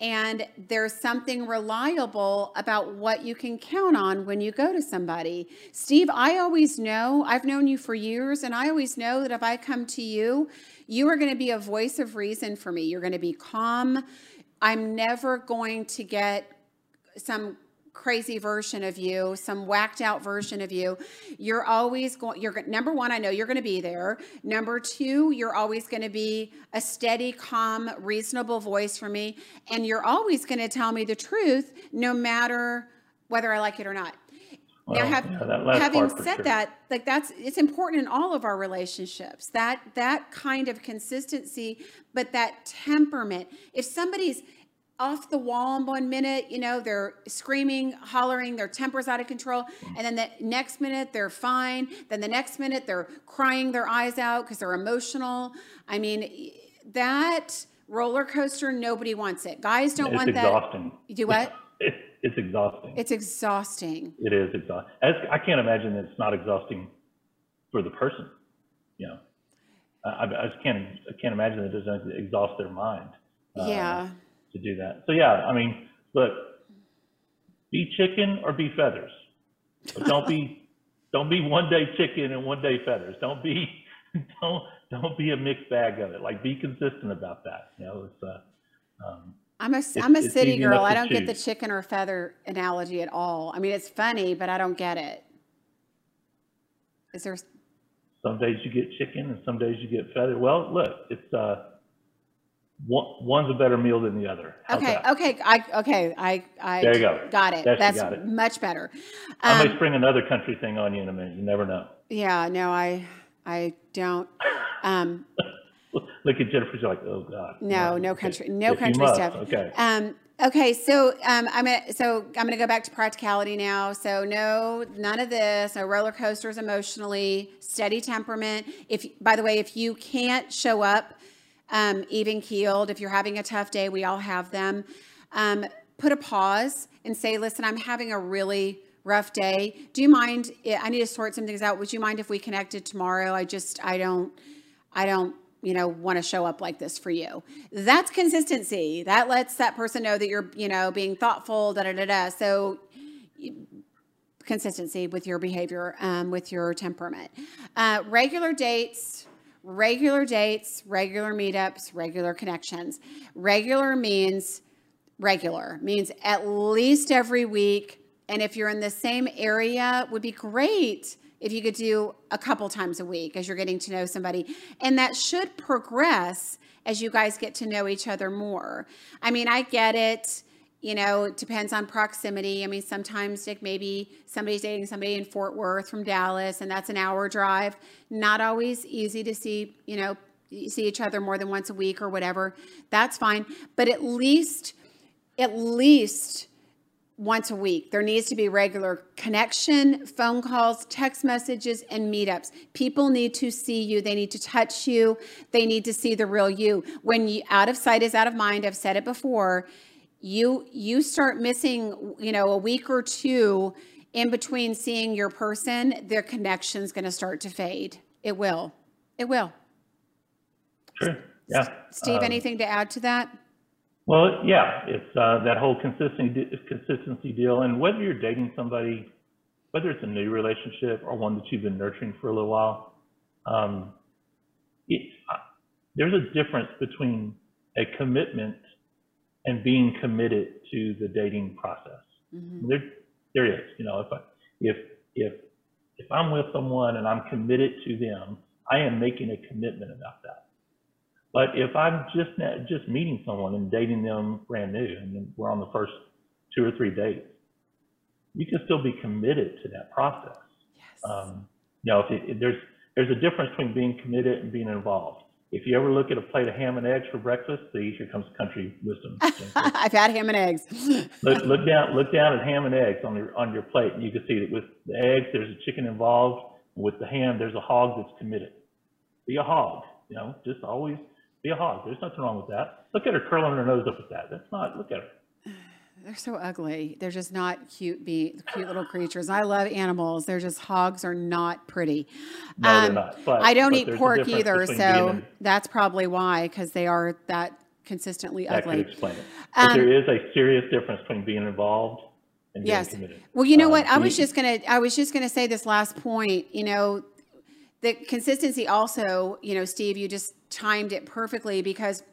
and there's something reliable about what you can count on when you go to somebody. Steve, I always know, I've known you for years, and I always know that if I come to you, you are going to be a voice of reason for me. You're going to be calm. I'm never going to get some crazy version of you, some whacked out version of you. You're always going, you're number one, I know you're going to be there. Number two, you're always going to be a steady, calm, reasonable voice for me. And you're always going to tell me the truth, no matter whether I like it or not. Well, now, have, yeah, having said sure. that, like that's it's important in all of our relationships. That that kind of consistency, but that temperament. If somebody's off the wall in one minute, you know, they're screaming, hollering, their temper's out of control, and then the next minute they're fine. Then the next minute they're crying their eyes out because they're emotional. I mean, that roller coaster, nobody wants it. Guys don't it's want exhausting. that. You do what? it's exhausting. It's exhausting. It is exhausting. I can't imagine that it's not exhausting for the person. You know, I, I just can't. I can't imagine that it doesn't exhaust their mind. Uh, yeah. To do that. So yeah, I mean, look, be chicken or be feathers. But don't be don't be one day chicken and one day feathers. Don't be don't don't be a mixed bag of it. Like be consistent about that. You know, it's uh, um, I'm a am a city girl. I don't get the chicken or feather analogy at all. I mean, it's funny, but I don't get it. Is there? Some days you get chicken, and some days you get feather. Well, look, it's uh, one, one's a better meal than the other. How's okay, that? okay, I okay, I I there you go. Got it. That's got it. much better. Um, I may um, spring another country thing on you in a minute. You never know. Yeah, no, I I don't. Um, look at Jennifer. She's like, oh god. No, no country, no if country stuff. Okay. Um, okay, so um, I'm gonna so I'm gonna go back to practicality now. So no, none of this. No roller coasters emotionally. Steady temperament. If by the way, if you can't show up um, even keeled, if you're having a tough day, we all have them. Um, put a pause and say, listen, I'm having a really rough day. Do you mind? I need to sort some things out. Would you mind if we connected tomorrow? I just I don't I don't you know want to show up like this for you that's consistency that lets that person know that you're you know being thoughtful da da da da so consistency with your behavior um, with your temperament uh, regular dates regular dates regular meetups regular connections regular means regular means at least every week and if you're in the same area would be great if you could do a couple times a week as you're getting to know somebody. And that should progress as you guys get to know each other more. I mean, I get it. You know, it depends on proximity. I mean, sometimes Dick, maybe somebody's dating somebody in Fort Worth from Dallas, and that's an hour drive. Not always easy to see, you know, see each other more than once a week or whatever. That's fine. But at least, at least once a week. There needs to be regular connection, phone calls, text messages, and meetups. People need to see you. They need to touch you. They need to see the real you. When you out of sight is out of mind, I've said it before. You you start missing, you know, a week or two in between seeing your person, their connection's going to start to fade. It will. It will. Sure. Yeah. Steve, um, anything to add to that? Well, yeah, it's uh, that whole consistency consistency deal, and whether you're dating somebody, whether it's a new relationship or one that you've been nurturing for a little while, um, it, uh, there's a difference between a commitment and being committed to the dating process. Mm-hmm. There, there is. You know, if I, if if if I'm with someone and I'm committed to them, I am making a commitment about that. But if I'm just just meeting someone and dating them brand new, and we're on the first two or three dates, you can still be committed to that process. Yes. Um, you know, if, it, if there's there's a difference between being committed and being involved. If you ever look at a plate of ham and eggs for breakfast, see, here comes country wisdom. I've had ham and eggs. look, look down, look down at ham and eggs on your on your plate, and you can see that with the eggs, there's a chicken involved. With the ham, there's a hog that's committed. Be a hog. You know, just always be a hog. There's nothing wrong with that. Look at her curling her nose up at that. That's not, look at her. They're so ugly. They're just not cute, be cute little creatures. I love animals. They're just hogs are not pretty. No, um, they're not. But, I don't eat pork either, so that's probably why, because they are that consistently that ugly. That could explain it. But um, there is a serious difference between being involved and yes. being committed. Well, you know um, what? I was just gonna. I was just gonna say this last point. You know, the consistency also. You know, Steve, you just timed it perfectly because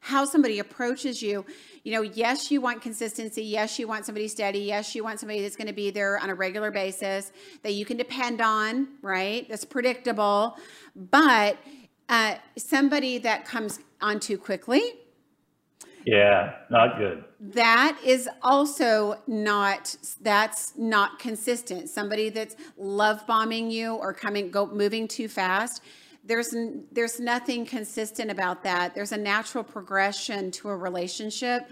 how somebody approaches you you know yes you want consistency yes you want somebody steady yes you want somebody that's going to be there on a regular basis that you can depend on right that's predictable but uh, somebody that comes on too quickly Yeah, not good. That is also not that's not consistent. Somebody that's love bombing you or coming go moving too fast. There's there's nothing consistent about that. There's a natural progression to a relationship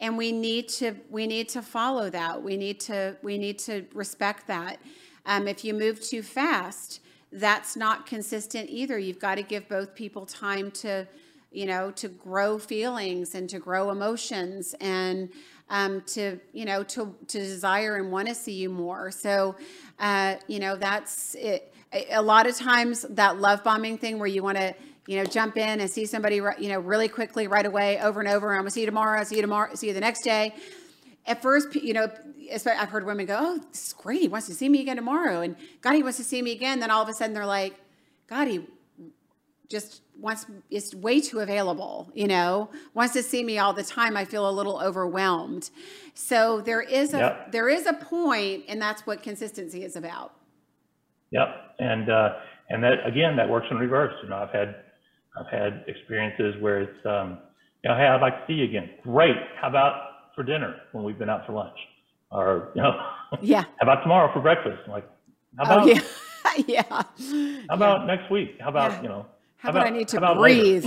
and we need to we need to follow that. We need to we need to respect that. Um, if you move too fast, that's not consistent either. You've got to give both people time to, you know, to grow feelings and to grow emotions and um, to, you know, to, to desire and want to see you more. So, uh, you know, that's it. A lot of times that love bombing thing where you want to, you know, jump in and see somebody, you know, really quickly right away over and over. I'm gonna see you tomorrow. See you tomorrow. See you the next day. At first, you know, I've heard women go, "Oh, this is great. He wants to see me again tomorrow," and God, he wants to see me again. Then all of a sudden, they're like, "God, he just wants is way too available. You know, wants to see me all the time. I feel a little overwhelmed." So there is a yep. there is a point, and that's what consistency is about. Yep, and uh, and that again, that works in reverse. You know, I've had I've had experiences where it's, um, you know, hey, I'd like to see you again. Great. How about for dinner when we've been out for lunch? or you know, yeah. how about tomorrow for breakfast? Like, how about oh, yeah, yeah. How about yeah. next week? How about yeah. you know? How, how about, about, I need to breathe?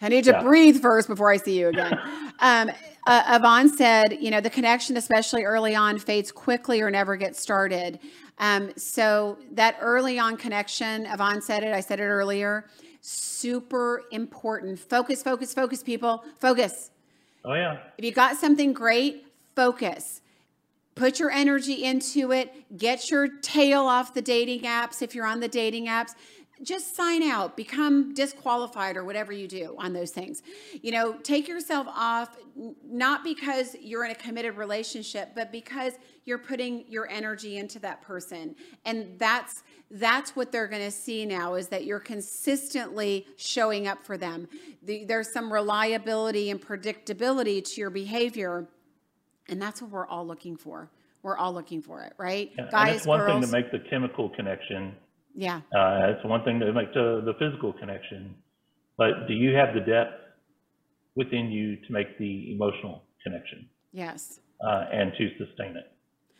I need to yeah. breathe first before I see you again. um, uh, Yvonne said, you know, the connection, especially early on, fades quickly or never gets started. Um, so that early on connection, Yvonne said it. I said it earlier. Super important. Focus, focus, focus, people. Focus. Oh yeah. If you got something great, focus put your energy into it, get your tail off the dating apps if you're on the dating apps. Just sign out, become disqualified or whatever you do on those things. You know, take yourself off, not because you're in a committed relationship, but because you're putting your energy into that person. And that's that's what they're going to see now is that you're consistently showing up for them. The, there's some reliability and predictability to your behavior and that's what we're all looking for. We're all looking for it, right? Yeah, Guys, and it's one girls, thing to make the chemical connection. Yeah. Uh, it's one thing to make the, the physical connection. But do you have the depth within you to make the emotional connection? Yes. Uh, and to sustain it.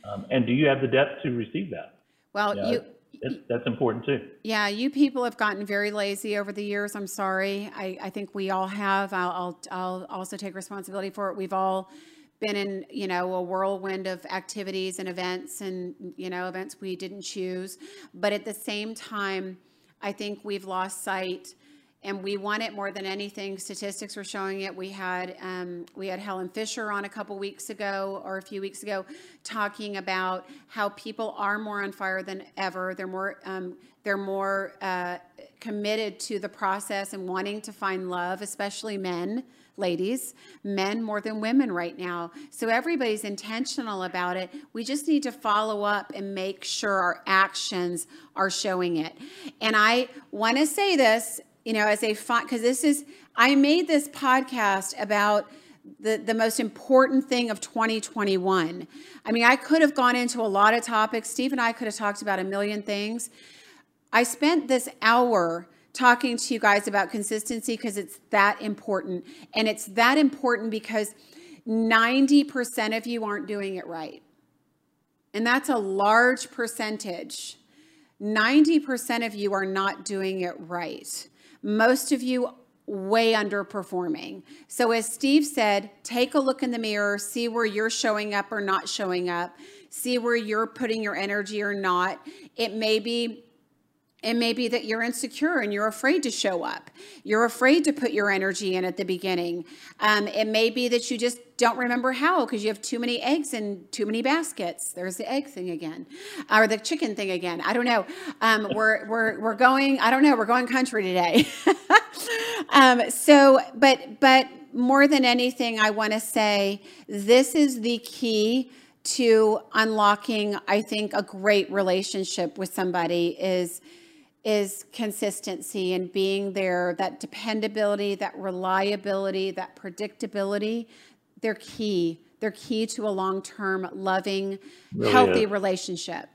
Um, and do you have the depth to receive that? Well, you, it's, that's important too. Yeah, you people have gotten very lazy over the years. I'm sorry. I, I think we all have. I'll, I'll, I'll also take responsibility for it. We've all been in you know a whirlwind of activities and events and you know events we didn't choose. But at the same time i think we've lost sight and we want it more than anything. Statistics were showing it. We had um, we had helen fisher on a couple weeks ago or a few weeks ago talking about how people are more on fire than ever. They're more um, they're more uh, committed to the process and wanting to find love especially men ladies, men more than women right now. So everybody's intentional about it. We just need to follow up and make sure our actions are showing it. And I want to say this, you know, as a because this is, I made this podcast about the, the most important thing of 2021. I mean, I could have gone into a lot of topics. Steve and I could have talked about a million things. I spent this hour talking to you guys about consistency because it's that important. And it's that important because 90% of you aren't doing it right. And that's a large percentage. 90% of you are not doing it right. Most of you way underperforming. So as Steve said, take a look in the mirror, see where you're showing up or not showing up, see where you're putting your energy or not. It may be it may be that you're insecure and you're afraid to show up. You're afraid to put your energy in at the beginning. Um, it may be that you just don't remember how because you have too many eggs in too many baskets. There's the egg thing again, or the chicken thing again. I don't know. Um, we're we're we're going. I don't know. We're going country today. um, so, but but more than anything, I want to say this is the key to unlocking. I think a great relationship with somebody is is consistency and being there, that dependability, that reliability, that predictability. They're key. They're key to a long term, loving, really healthy is. relationship.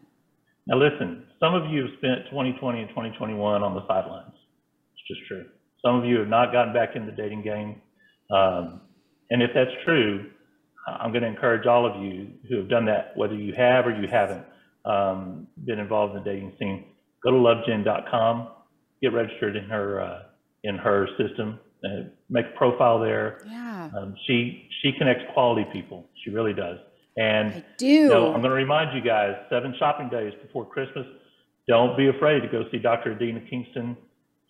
Now, listen, some of you have spent 2020 and 2021 on the sidelines. It's just true. Some of you have not gotten back in the dating game. Um, And if that's true, I'm going to encourage all of you who have done that, whether you have or you haven't um, been involved in the dating scene, go to lovejen.com, get registered in her uh, in her system, uh, make a profile there. Yeah. Um, she she connects quality people. She really does. And I do. You know, I'm going to remind you guys: seven shopping days before Christmas. Don't be afraid to go see Dr. Adina Kingston.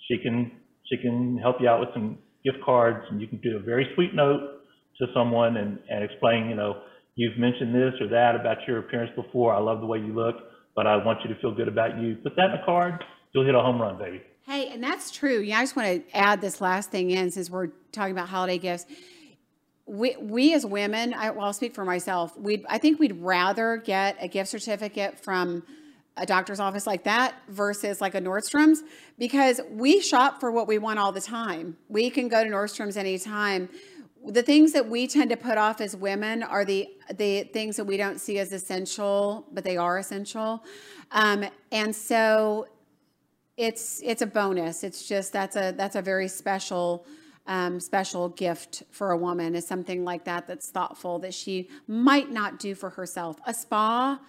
She can she can help you out with some gift cards, and you can do a very sweet note to someone and, and explain, you know, you've mentioned this or that about your appearance before. I love the way you look, but I want you to feel good about you. Put that in a card. You'll hit a home run, baby. Hey, and that's true. Yeah, I just want to add this last thing in since we're talking about holiday gifts. We, we as women, I, well, I'll speak for myself. We, I think we'd rather get a gift certificate from a doctor's office like that versus like a Nordstrom's because we shop for what we want all the time. We can go to Nordstrom's anytime. The things that we tend to put off as women are the the things that we don't see as essential, but they are essential. Um, and so it's it's a bonus. It's just that's a that's a very special um, special gift for a woman is something like that that's thoughtful that she might not do for herself. A spa,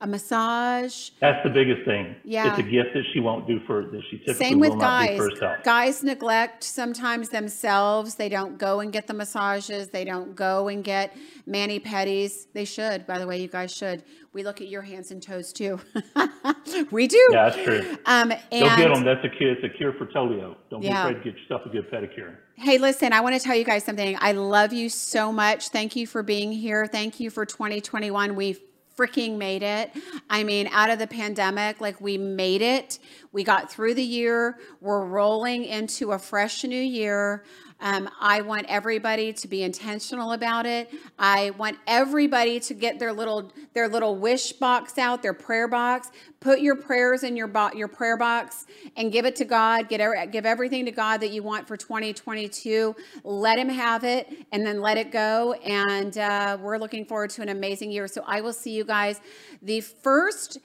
a massage. That's the biggest thing. Yeah. It's a gift that she won't do for that she typically Same with will guys. not do for herself. Guys neglect sometimes themselves. They don't go and get the massages. They don't go and get mani pedis. They should, by the way, you guys should. We look at your hands and toes too. we do. Yeah, that's true. Um, and get them. That's a cure. It's a cure for polio. Don't Yeah. be afraid to get yourself a good pedicure. Hey, listen, I want to tell you guys something. I love you so much. Thank you for being here. Thank you for 2021. We freaking made it. I mean, out of the pandemic, like we made it. We got through the year. We're rolling into a fresh new year. Um, I want everybody to be intentional about it. I want everybody to get their little their little wish box out, their prayer box. Put your prayers in your bo- your prayer box and give it to God. Get give everything to God that you want for 2022. Let Him have it, and then let it go. And uh, we're looking forward to an amazing year. So I will see you guys the first.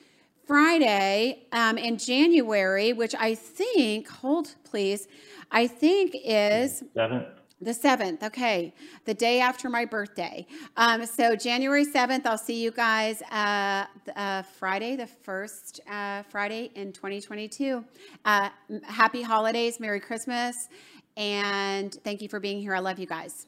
Friday um, in January, which I think, hold please, I think is Seventh. the 7th. Okay. The day after my birthday. Um, so January 7th, I'll see you guys uh, uh, Friday, the first uh, Friday in 2022. Uh, happy holidays. Merry Christmas. And thank you for being here. I love you guys.